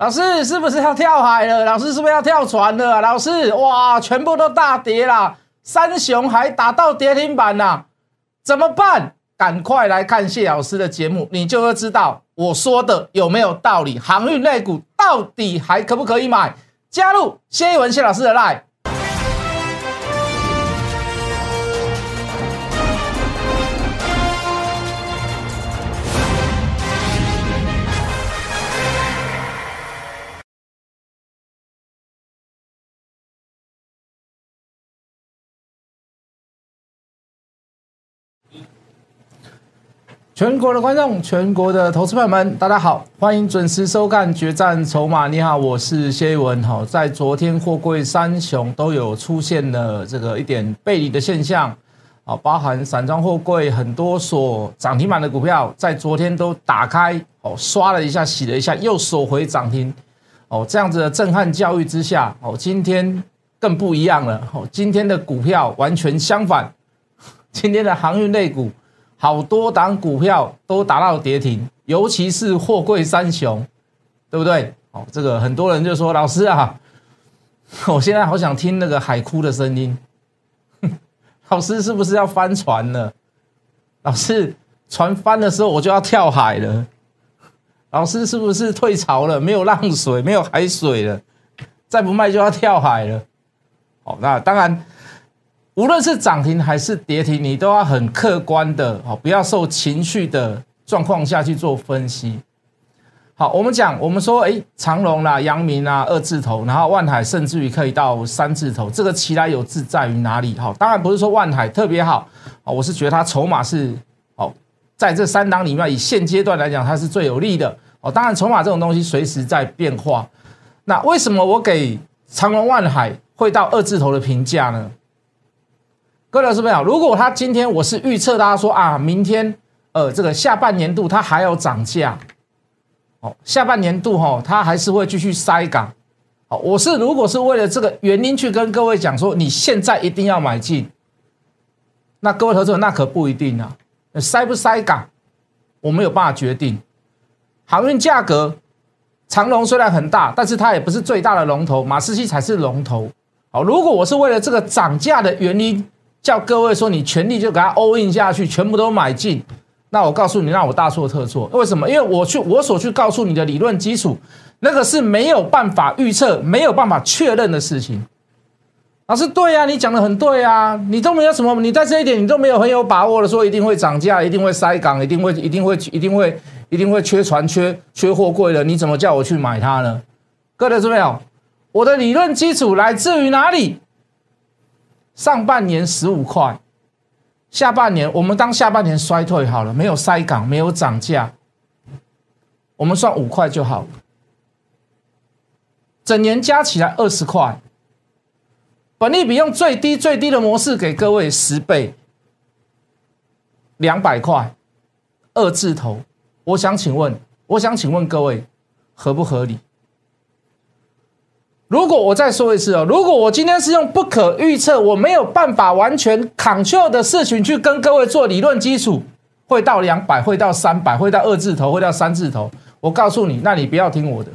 老师是不是要跳海了？老师是不是要跳船了？老师，哇，全部都大跌了，三雄还打到跌停板啦，怎么办？赶快来看谢老师的节目，你就会知道我说的有没有道理。航运类股到底还可不可以买？加入谢一文谢老师的 line。全国的观众，全国的投资朋友们，大家好，欢迎准时收看《决战筹码》。你好，我是谢文。哈，在昨天货柜三雄都有出现了这个一点背离的现象，啊，包含散装货柜很多所涨停板的股票，在昨天都打开哦，刷了一下，洗了一下，又锁回涨停。哦，这样子的震撼教育之下，哦，今天更不一样了。哦，今天的股票完全相反，今天的航运类股。好多档股票都达到跌停，尤其是货柜三雄，对不对？哦，这个很多人就说：“老师啊，我现在好想听那个海哭的声音。”老师是不是要翻船了？老师，船翻的时候我就要跳海了。老师是不是退潮了？没有浪水，没有海水了，再不卖就要跳海了。好，那当然。无论是涨停还是跌停，你都要很客观的哦，不要受情绪的状况下去做分析。好，我们讲，我们说，哎，长隆啦、阳明啊，二字头，然后万海甚至于可以到三字头，这个其来有志在于哪里？好，当然不是说万海特别好啊，我是觉得它筹码是哦，在这三档里面，以现阶段来讲，它是最有利的哦。当然，筹码这种东西随时在变化。那为什么我给长隆、万海会到二字头的评价呢？各位老师朋友，如果他今天我是预测，大家说啊，明天呃这个下半年度它还要涨价，哦，下半年度哈它还是会继续塞港，好，我是如果是为了这个原因去跟各位讲说，你现在一定要买进，那各位投资者那可不一定啊，塞不塞港，我没有办法决定，航运价格，长龙虽然很大，但是它也不是最大的龙头，马士基才是龙头，好，如果我是为了这个涨价的原因。叫各位说，你全力就给它 all in 下去，全部都买进。那我告诉你，让我大错特错。为什么？因为我去，我所去告诉你的理论基础，那个是没有办法预测、没有办法确认的事情。老师，对呀，你讲的很对啊，你都没有什么，你在这一点你都没有很有把握的说一定会涨价，一定会塞港，一定会、一定会、一定会、一定会缺船、缺缺货柜的，你怎么叫我去买它呢？各位知没有？我的理论基础来自于哪里？上半年十五块，下半年我们当下半年衰退好了，没有塞港，没有涨价，我们算五块就好了。整年加起来二十块，本利比用最低最低的模式给各位十倍，两百块，二字头。我想请问，我想请问各位，合不合理？如果我再说一次哦，如果我今天是用不可预测，我没有办法完全 control 的事情去跟各位做理论基础，会到两百，会到三百，会到二字头，会到三字头。我告诉你，那你不要听我的。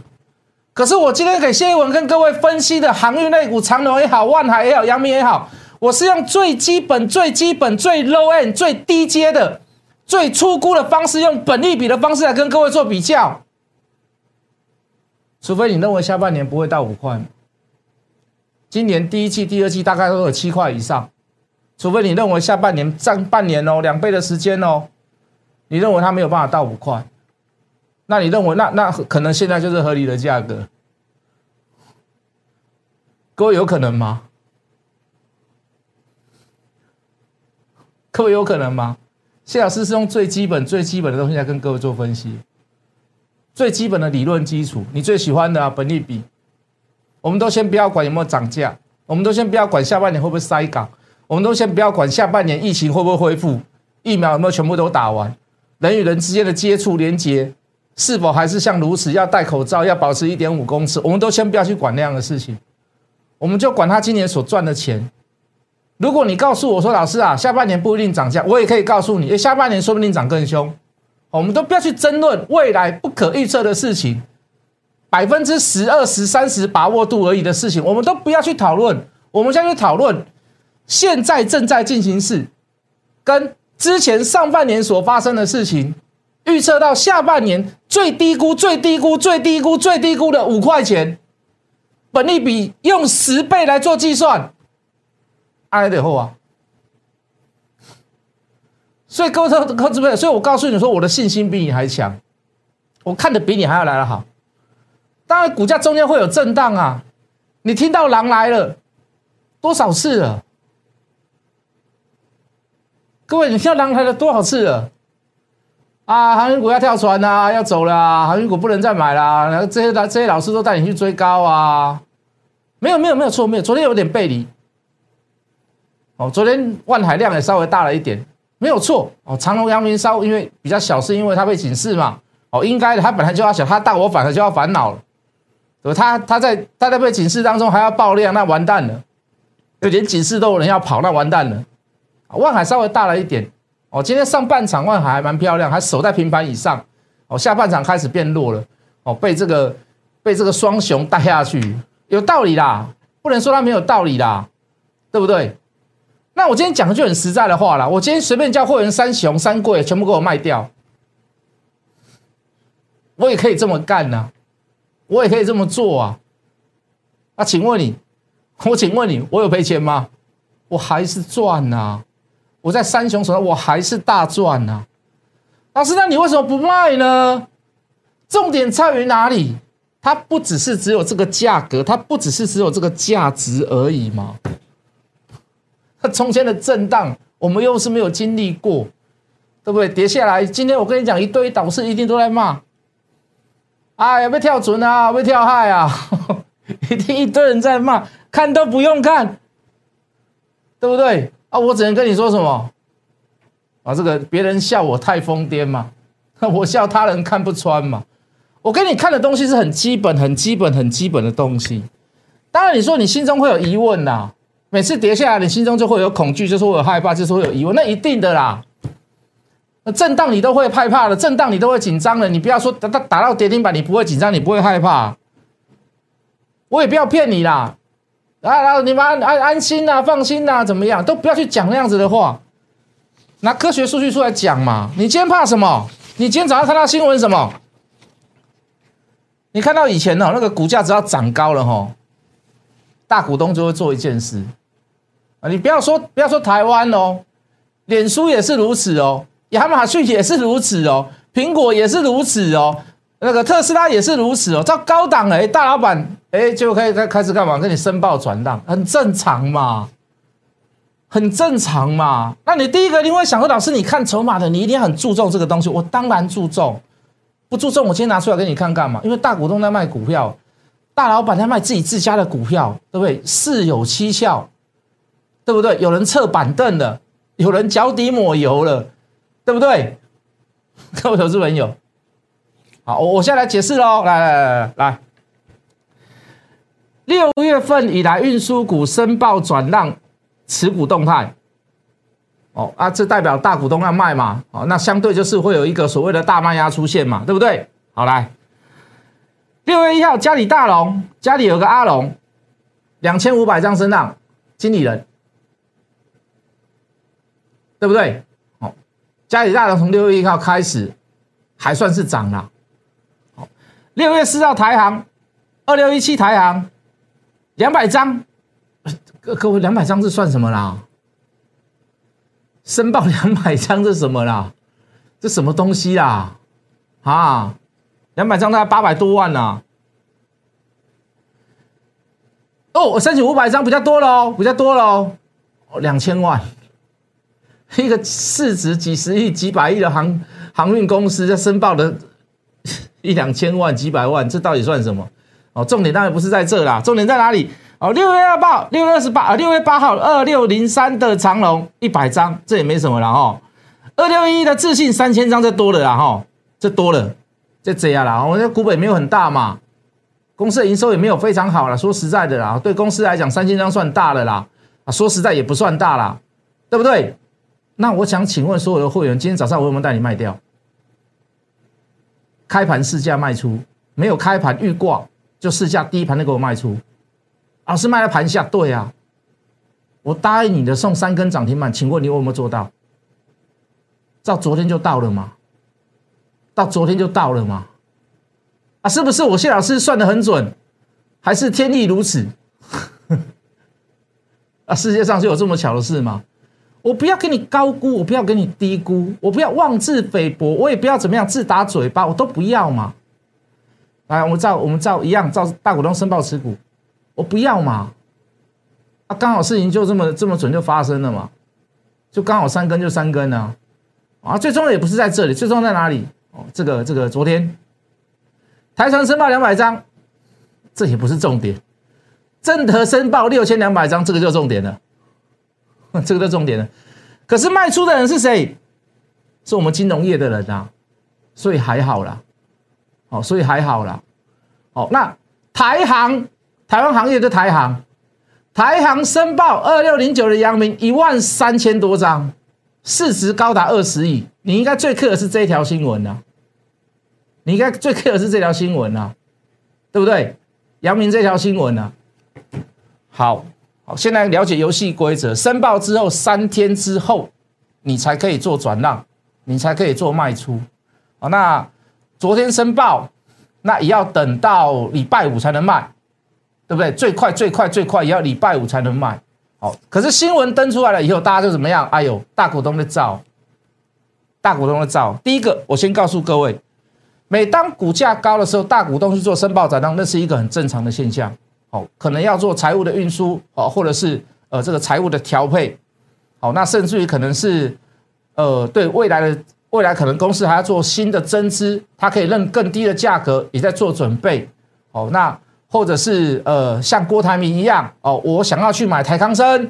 可是我今天给谢一文跟各位分析的航运类股，长隆也好，万海也好，阳明也好，我是用最基本、最基本、最 low end、最低阶的、最粗估的方式，用本利比的方式来跟各位做比较。除非你认为下半年不会到五块，今年第一季、第二季大概都有七块以上。除非你认为下半年占半年哦，两倍的时间哦，你认为它没有办法到五块，那你认为那那可能现在就是合理的价格？各位有可能吗？各位有可能吗？谢老师是用最基本、最基本的东西来跟各位做分析。最基本的理论基础，你最喜欢的啊，本利比，我们都先不要管有没有涨价，我们都先不要管下半年会不会塞港，我们都先不要管下半年疫情会不会恢复，疫苗有没有全部都打完，人与人之间的接触连接是否还是像如此，要戴口罩，要保持一点五公尺，我们都先不要去管那样的事情，我们就管他今年所赚的钱。如果你告诉我说，老师啊，下半年不一定涨价，我也可以告诉你，下半年说不定涨更凶。我们都不要去争论未来不可预测的事情，百分之十、二十、三十把握度而已的事情，我们都不要去讨论。我们现在去讨论现在正在进行式，跟之前上半年所发生的事情，预测到下半年最低估、最低估、最低估、最低估的五块钱，本利比用十倍来做计算，挨得后啊！所以各位投投资朋友，所以我告诉你说，我的信心比你还强，我看的比你还要来得好。当然，股价中间会有震荡啊！你听到狼来了多少次了？各位，你听到狼来了多少次了？啊，航运股要跳船啦，要走了，航运股不能再买啦。然后这些这些老师都带你去追高啊？没有，没有，没有错，没有。昨天有点背离。哦，昨天万海量也稍微大了一点，没有错。哦，长隆、阳明稍因为比较小，是因为它被警示嘛？哦，应该的，它本来就要小，它大，我反而就要烦恼了。他他在他在被警示当中还要爆量，那完蛋了，就连警示都有人要跑，那完蛋了。万海稍微大了一点，哦，今天上半场万海还蛮漂亮，还守在平盘以上，哦，下半场开始变弱了，哦，被这个被这个双雄带下去，有道理啦，不能说他没有道理啦，对不对？那我今天讲的就很实在的话了，我今天随便叫会员三雄三贵全部给我卖掉，我也可以这么干呐。我也可以这么做啊！那请问你，我请问你，我有赔钱吗？我还是赚呐！我在三雄手上，我还是大赚呐！老师，那你为什么不卖呢？重点在于哪里？它不只是只有这个价格，它不只是只有这个价值而已吗？它中间的震荡，我们又是没有经历过，对不对？跌下来，今天我跟你讲，一堆导师一定都在骂。啊，要被跳船啊，被跳害啊！一定一堆人在骂，看都不用看，对不对？啊，我只能跟你说什么？啊，这个别人笑我太疯癫嘛，我笑他人看不穿嘛。我给你看的东西是很基本、很基本、很基本的东西。当然，你说你心中会有疑问呐，每次跌下来，你心中就会有恐惧，就是会有害怕，就是会有疑问，那一定的啦。那震荡你都会害怕的，震荡你都会紧张的。你不要说打打打到跌停板，你不会紧张，你不会害怕。我也不要骗你啦，啊啊，你们安安安心呐，放心呐，怎么样？都不要去讲那样子的话，拿科学数据出来讲嘛。你今天怕什么？你今天早上看到新闻什么？你看到以前哦，那个股价只要涨高了哈，大股东就会做一件事你不要说不要说台湾哦，脸书也是如此哦。亚马逊也是如此哦，苹果也是如此哦，那个特斯拉也是如此哦。这高档哎，大老板哎，就可以开开始干嘛？跟你申报转让，很正常嘛，很正常嘛。那你第一个你会想说，老师，你看筹码的，你一定很注重这个东西。我当然注重，不注重我今天拿出来给你看干嘛？因为大股东在卖股票，大老板在卖自己自家的股票，对不对？事有蹊跷，对不对？有人撤板凳了，有人脚底抹油了。对不对，各位投资朋友？好，我我现在来解释喽。来来来来来，六月份以来运输股申报转让持股动态。哦啊，这代表大股东要卖嘛？哦，那相对就是会有一个所谓的大卖压出现嘛？对不对？好来，六月一号家里大龙家里有个阿龙，两千五百张身让经理人，对不对？嘉里大龙从六月一号开始还算是涨了，好，六月四号台行二六一七台行两百张，各各位两百张是算什么啦？申报两百张是什么啦？这什么东西啦？啊，两百张大概八百多万呐。哦，我申请五百张比较多了哦，比较多了哦，两千万。一个市值几十亿、几百亿的航航运公司在申报的一两千万、几百万，这到底算什么？哦，重点当然不是在这啦，重点在哪里？哦，六月二号、六月二十八啊，六月八号二六零三的长龙一百张，这也没什么了哈。二六一的自信三千张，这多了啦哈，这多了，这这样啦。我这股本没有很大嘛，公司的营收也没有非常好了。说实在的啦，对公司来讲，三千张算大了啦。啊，说实在也不算大啦，对不对？那我想请问所有的会员，今天早上我有没有带你卖掉？开盘市价卖出，没有开盘预挂就市价第一盘就给我卖出，老师卖在盘下，对啊，我答应你的送三根涨停板，请问你有没有做到？到昨天就到了吗？到昨天就到了吗？啊，是不是我谢老师算的很准，还是天意如此？啊，世界上是有这么巧的事吗？我不要给你高估，我不要给你低估，我不要妄自菲薄，我也不要怎么样自打嘴巴，我都不要嘛。来，我们照我们照一样，照大股东申报持股，我不要嘛。啊，刚好事情就这么这么准就发生了嘛，就刚好三根就三根啊。啊，最重要也不是在这里，最重要在哪里？哦，这个这个昨天。台船申报两百张，这也不是重点。正德申报六千两百张，这个就重点了。这个是重点了。可是卖出的人是谁？是我们金融业的人啊，所以还好啦。哦，所以还好啦。哦，那台行台湾行业的台行，台行申报二六零九的阳明一万三千多张，市值高达二十亿。你应该最刻的是这条新闻呢。你应该最 care 的是这条新闻啊，对不对？杨明这条新闻呢？好好，现在了解游戏规则，申报之后三天之后，你才可以做转让，你才可以做卖出。好，那昨天申报，那也要等到礼拜五才能卖，对不对？最快最快最快也要礼拜五才能卖。好，可是新闻登出来了以后，大家就怎么样？哎呦，大股东的照，大股东的照。第一个，我先告诉各位。每当股价高的时候，大股东去做申报转让，那是一个很正常的现象。好，可能要做财务的运输，哦，或者是呃这个财务的调配，好，那甚至于可能是呃对未来的未来可能公司还要做新的增资，它可以认更低的价格，也在做准备。哦，那或者是呃像郭台铭一样，哦，我想要去买台康生，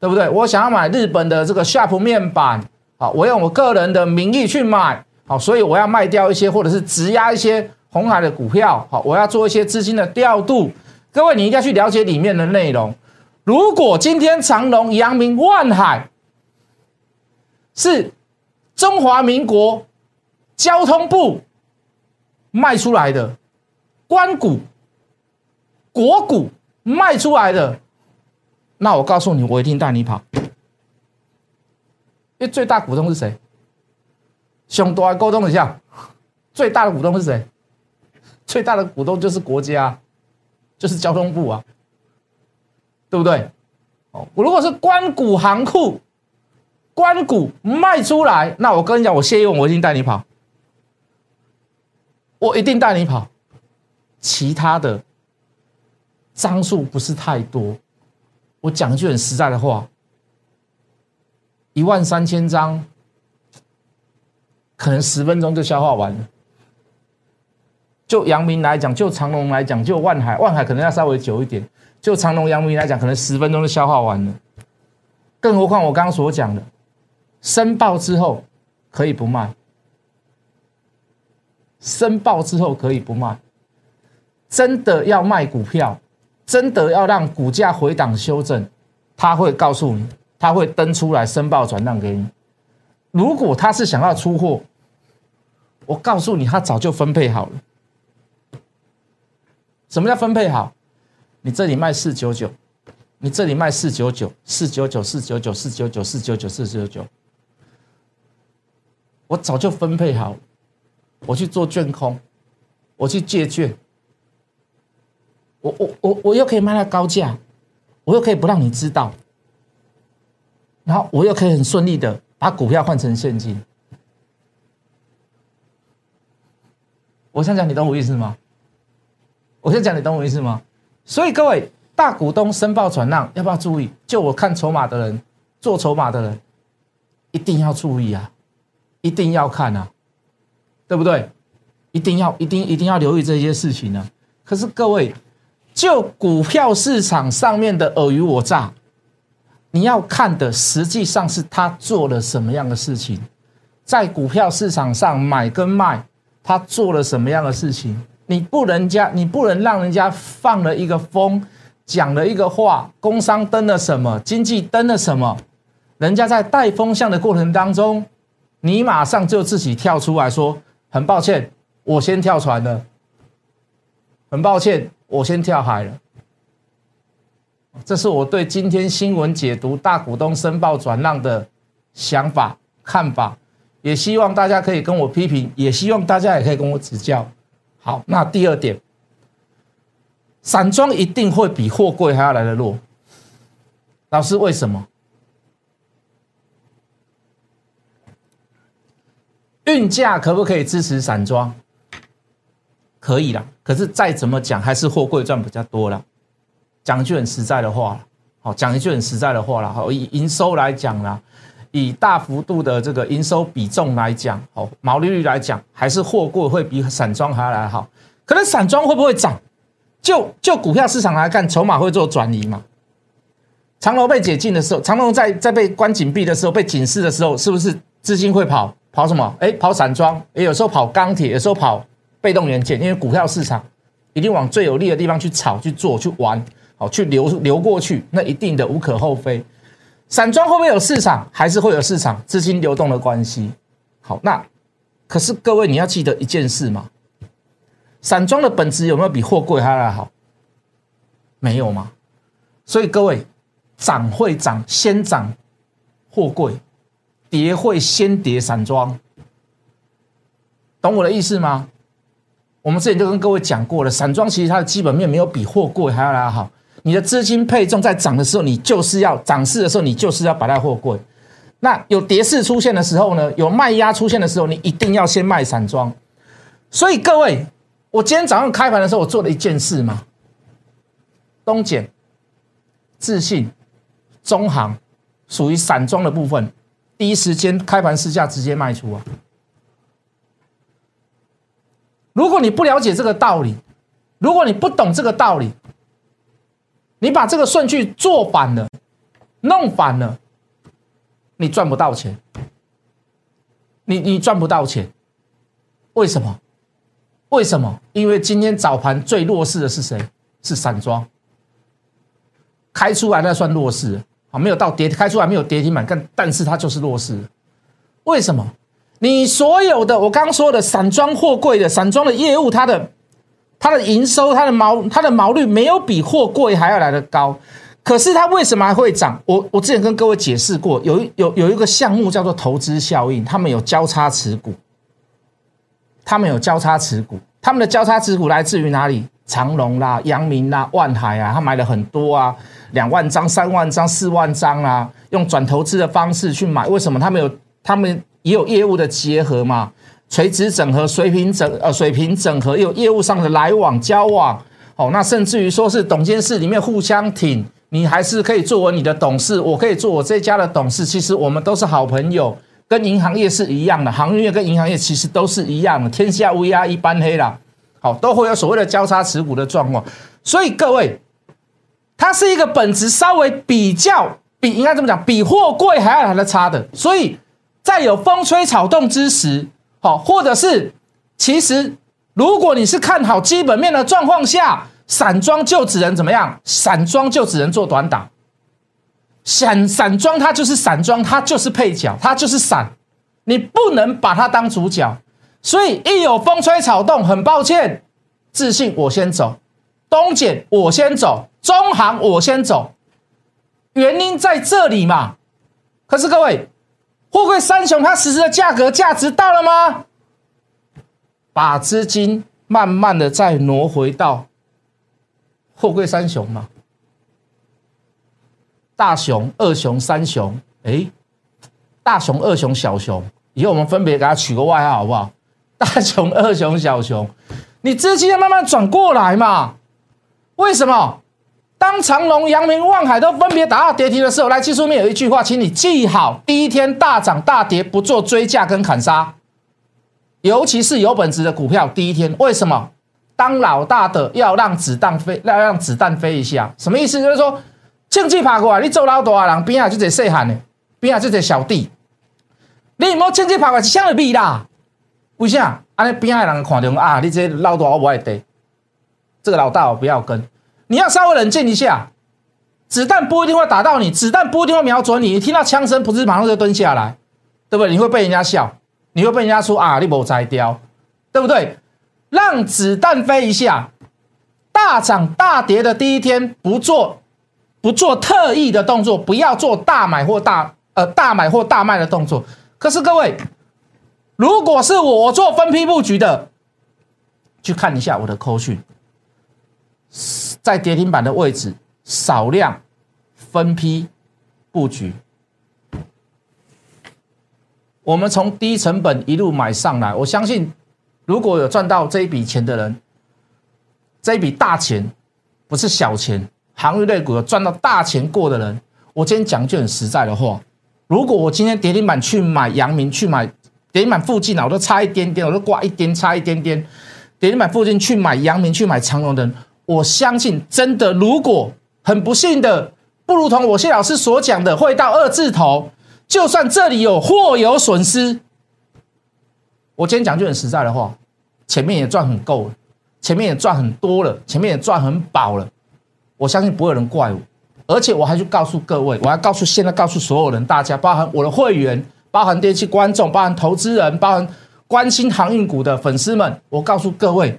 对不对？我想要买日本的这个 Sharp 面板，好，我用我个人的名义去买。好，所以我要卖掉一些，或者是质押一些红海的股票。好，我要做一些资金的调度。各位，你应该去了解里面的内容。如果今天长隆、阳明、万海是中华民国交通部卖出来的，关股、国股卖出来的，那我告诉你，我一定带你跑。因为最大股东是谁？熊多沟通一下，最大的股东是谁？最大的股东就是国家，就是交通部啊，对不对？哦，我如果是关谷行库，关谷卖出来，那我跟你讲，我谢一文，我一定带你跑，我一定带你跑。其他的张数不是太多，我讲句很实在的话，一万三千张。可能十分钟就消化完了。就阳明来讲，就长隆来讲，就万海，万海可能要稍微久一点。就长隆、阳明来讲，可能十分钟就消化完了。更何况我刚刚所讲的，申报之后可以不卖，申报之后可以不卖。真的要卖股票，真的要让股价回档修正，他会告诉你，他会登出来申报转让给你。如果他是想要出货，我告诉你，他早就分配好了。什么叫分配好？你这里卖四九九，你这里卖四九九，四九九，四九九，四九九，四九九，四九九，我早就分配好，我去做券空，我去借券，我我我我又可以卖到高价，我又可以不让你知道，然后我又可以很顺利的。把股票换成现金，我想讲，你懂我意思吗？我先讲，你懂我意思吗？所以各位大股东申报转让要不要注意？就我看筹码的人，做筹码的人一定要注意啊，一定要看啊，对不对？一定要一定一定要留意这些事情呢。可是各位，就股票市场上面的尔虞我诈。你要看的实际上是他做了什么样的事情，在股票市场上买跟卖，他做了什么样的事情？你不能家，你不能让人家放了一个风，讲了一个话，工商登了什么，经济登了什么，人家在带风向的过程当中，你马上就自己跳出来说，很抱歉，我先跳船了，很抱歉，我先跳海了。这是我对今天新闻解读大股东申报转让的想法看法，也希望大家可以跟我批评，也希望大家也可以跟我指教。好，那第二点，散装一定会比货柜还要来的弱。老师，为什么？运价可不可以支持散装？可以啦，可是再怎么讲，还是货柜赚比较多了。讲一句很实在的话好，讲一句很实在的话了，好，以营收来讲啦，以大幅度的这个营收比重来讲，哦，毛利率来讲，还是货柜会比散装还要来好。可能散装会不会涨？就就股票市场来看，筹码会做转移嘛？长隆被解禁的时候，长隆在在被关紧闭的时候，被警示的时候，是不是资金会跑跑什么？哎，跑散装，也有时候跑钢铁，有时候跑被动元件，因为股票市场一定往最有利的地方去炒、去做、去玩。好，去流流过去，那一定的无可厚非。散装会不会有市场？还是会有市场资金流动的关系。好，那可是各位你要记得一件事嘛，散装的本质有没有比货柜还要来好？没有吗？所以各位涨会涨先涨货柜，跌会先跌散装，懂我的意思吗？我们之前就跟各位讲过了，散装其实它的基本面没有比货柜还要来好。你的资金配重在涨的时候，你就是要涨势的时候，你就是要把它货柜。那有跌势出现的时候呢？有卖压出现的时候，你一定要先卖散装。所以各位，我今天早上开盘的时候，我做了一件事嘛。东碱、自信、中行属于散装的部分，第一时间开盘市价直接卖出啊。如果你不了解这个道理，如果你不懂这个道理，你把这个顺序做反了，弄反了，你赚不到钱。你你赚不到钱，为什么？为什么？因为今天早盘最弱势的是谁？是散装。开出来那算弱势啊，没有到跌，开出来没有跌停板，但但是它就是弱势。为什么？你所有的我刚说的散装货柜的散装的业务，它的。它的营收、它的毛、它的毛率没有比货柜还要来的高，可是它为什么还会涨？我我之前跟各位解释过，有有有一个项目叫做投资效应，他们有交叉持股，他们有交叉持股，他们的交叉持股来自于哪里？长隆啦、阳明啦、万海啊，他买了很多啊，两万张、三万张、四万张啊，用转投资的方式去买，为什么？他们有他们也有业务的结合嘛？垂直整合、水平整呃水平整合，有业务上的来往交往，哦，那甚至于说是董监事里面互相挺，你还是可以作为你的董事，我可以做我这家的董事，其实我们都是好朋友，跟银行业是一样的，行业跟银行业其实都是一样的，天下乌鸦一般黑啦，好，都会有所谓的交叉持股的状况，所以各位，它是一个本质稍微比较比应该这么讲，比货柜还要来的差的，所以在有风吹草动之时。好，或者是，其实如果你是看好基本面的状况下，散装就只能怎么样？散装就只能做短打。散散装它就是散装，它就是配角，它就是散，你不能把它当主角。所以一有风吹草动，很抱歉，自信我先走，东检我先走，中行我先走，原因在这里嘛。可是各位。货柜三雄，它实时的价格价值到了吗？把资金慢慢的再挪回到货柜三雄嘛，大熊、二熊、三雄，哎，大熊、二熊、小熊，以后我们分别给它取个外号好不好？大熊、二熊、小熊，你资金要慢慢转过来嘛？为什么？当长隆、阳明、望海都分别达到跌停的时候，来技术面有一句话，请你记好：第一天大涨大跌不做追价跟砍杀，尤其是有本质的股票，第一天为什么？当老大的要让子弹飞，要让子弹飞一下，什么意思？就是说，经济爬过来，你做老大人边下就得细汉的，边下就得小弟，你有冇经济爬过来是啥物味啦？为啥？安尼边下人看到啊，你这老大我不爱得，这个老大我不要跟。你要稍微冷静一下，子弹不一定会打到你，子弹不一定会瞄准你。你听到枪声，不是马上就蹲下来，对不对？你会被人家笑，你会被人家说啊，你没摘掉，对不对？让子弹飞一下，大涨大跌的第一天不做不做特意的动作，不要做大买或大呃大买或大卖的动作。可是各位，如果是我做分批布局的，去看一下我的扣讯，在跌停板的位置，少量分批布局。我们从低成本一路买上来，我相信如果有赚到这一笔钱的人，这一笔大钱不是小钱，航运类股有赚到大钱过的人，我今天讲句很实在的话，如果我今天跌停板去买阳明，去买跌停板附近啊，我都差一点点，我都挂一点，差一点点，跌停板附近去买阳明，去买长荣的人，我相信真的，如果很不幸的，不如同我谢老师所讲的，会到二字头。就算这里有货有损失，我今天讲句很实在的话，前面也赚很够了，前面也赚很多了，前面也赚很饱了，我相信不会有人怪我，而且我还去告诉各位，我要告诉现在告诉所有人，大家包含我的会员，包含电器观众，包含投资人，包含关心航运股的粉丝们，我告诉各位，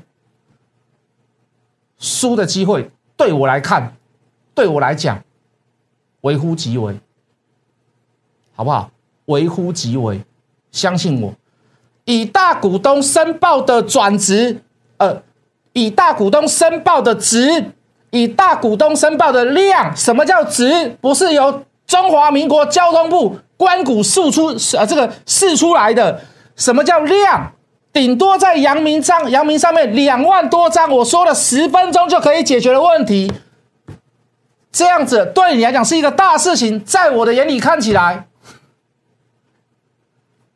输的机会对我来看，对我来讲，微乎其微。好不好？微乎其微，相信我。以大股东申报的转值，呃，以大股东申报的值，以大股东申报的量，什么叫值？不是由中华民国交通部关股数出，呃，这个试出来的。什么叫量？顶多在阳明上、阳明上面两万多张，我说了十分钟就可以解决的问题。这样子对你来讲是一个大事情，在我的眼里看起来。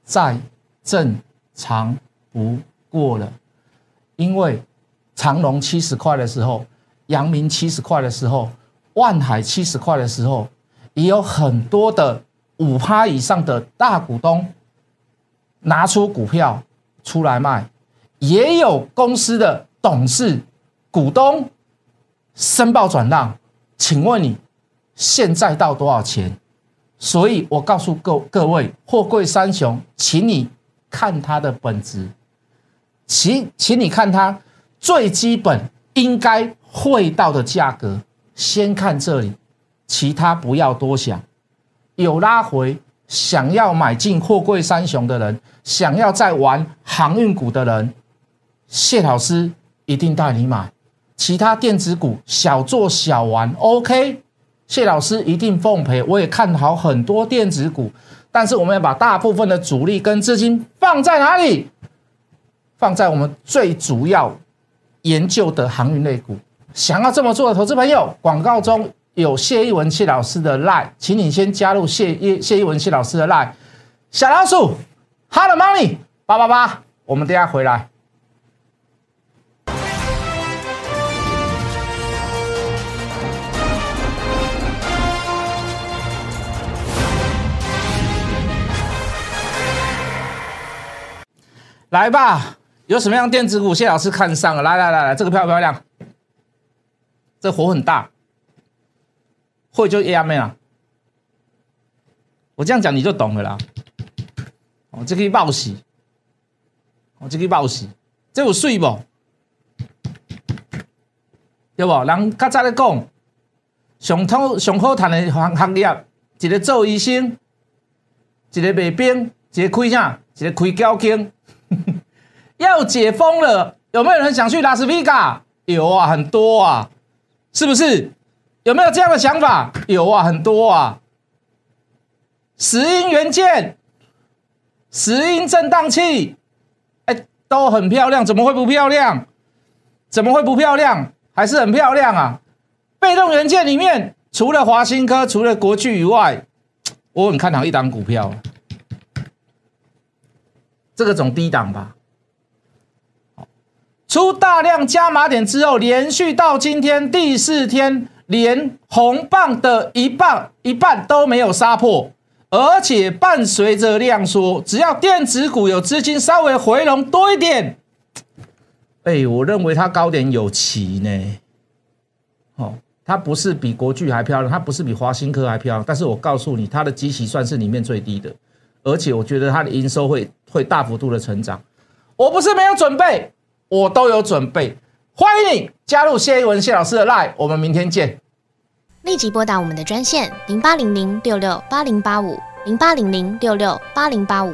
再正常不过了，因为长隆七十块的时候，阳明七十块的时候，万海七十块的时候，也有很多的五趴以上的大股东拿出股票出来卖，也有公司的董事股东申报转让。请问你现在到多少钱？所以我告诉各各位，货柜三雄，请你看它的本质，请请你看它最基本应该会到的价格，先看这里，其他不要多想。有拉回，想要买进货柜三雄的人，想要再玩航运股的人，谢老师一定带你买。其他电子股小做小玩，OK。谢老师一定奉陪，我也看好很多电子股，但是我们要把大部分的主力跟资金放在哪里？放在我们最主要研究的航运类股。想要这么做的投资朋友，广告中有谢一文谢老师的 lie 请你先加入谢一谢一文谢老师的 lie 小老鼠，Hello Money 八八八，我们等下回来。来吧，有什么样电子股谢老师看上了？来来来来，这个漂不漂亮？这火很大，会就 A M 啊。我这样讲你就懂了啦。哦，这可以报喜，哦，这可以报喜，这有税不？对不？人较早咧讲，上好上好谈的行行业，一个做医生，一个卖冰，一个开啥？一个开交警。要解封了，有没有人想去拉斯维加？有啊，很多啊，是不是？有没有这样的想法？有啊，很多啊。石英元件、石英振荡器，哎，都很漂亮，怎么会不漂亮？怎么会不漂亮？还是很漂亮啊！被动元件里面，除了华新科、除了国巨以外，我很看好一档股票。这个总低档吧，出大量加码点之后，连续到今天第四天，连红棒的一半一半都没有杀破，而且伴随着量缩，只要电子股有资金稍微回笼多一点，哎，我认为它高点有奇呢。哦，它不是比国巨还漂亮，它不是比华新科还漂亮，但是我告诉你，它的基期算是里面最低的。而且我觉得它的营收会会大幅度的成长，我不是没有准备，我都有准备。欢迎你加入谢一文谢老师的 Live，我们明天见。立即拨打我们的专线零八零零六六八零八五零八零零六六八零八五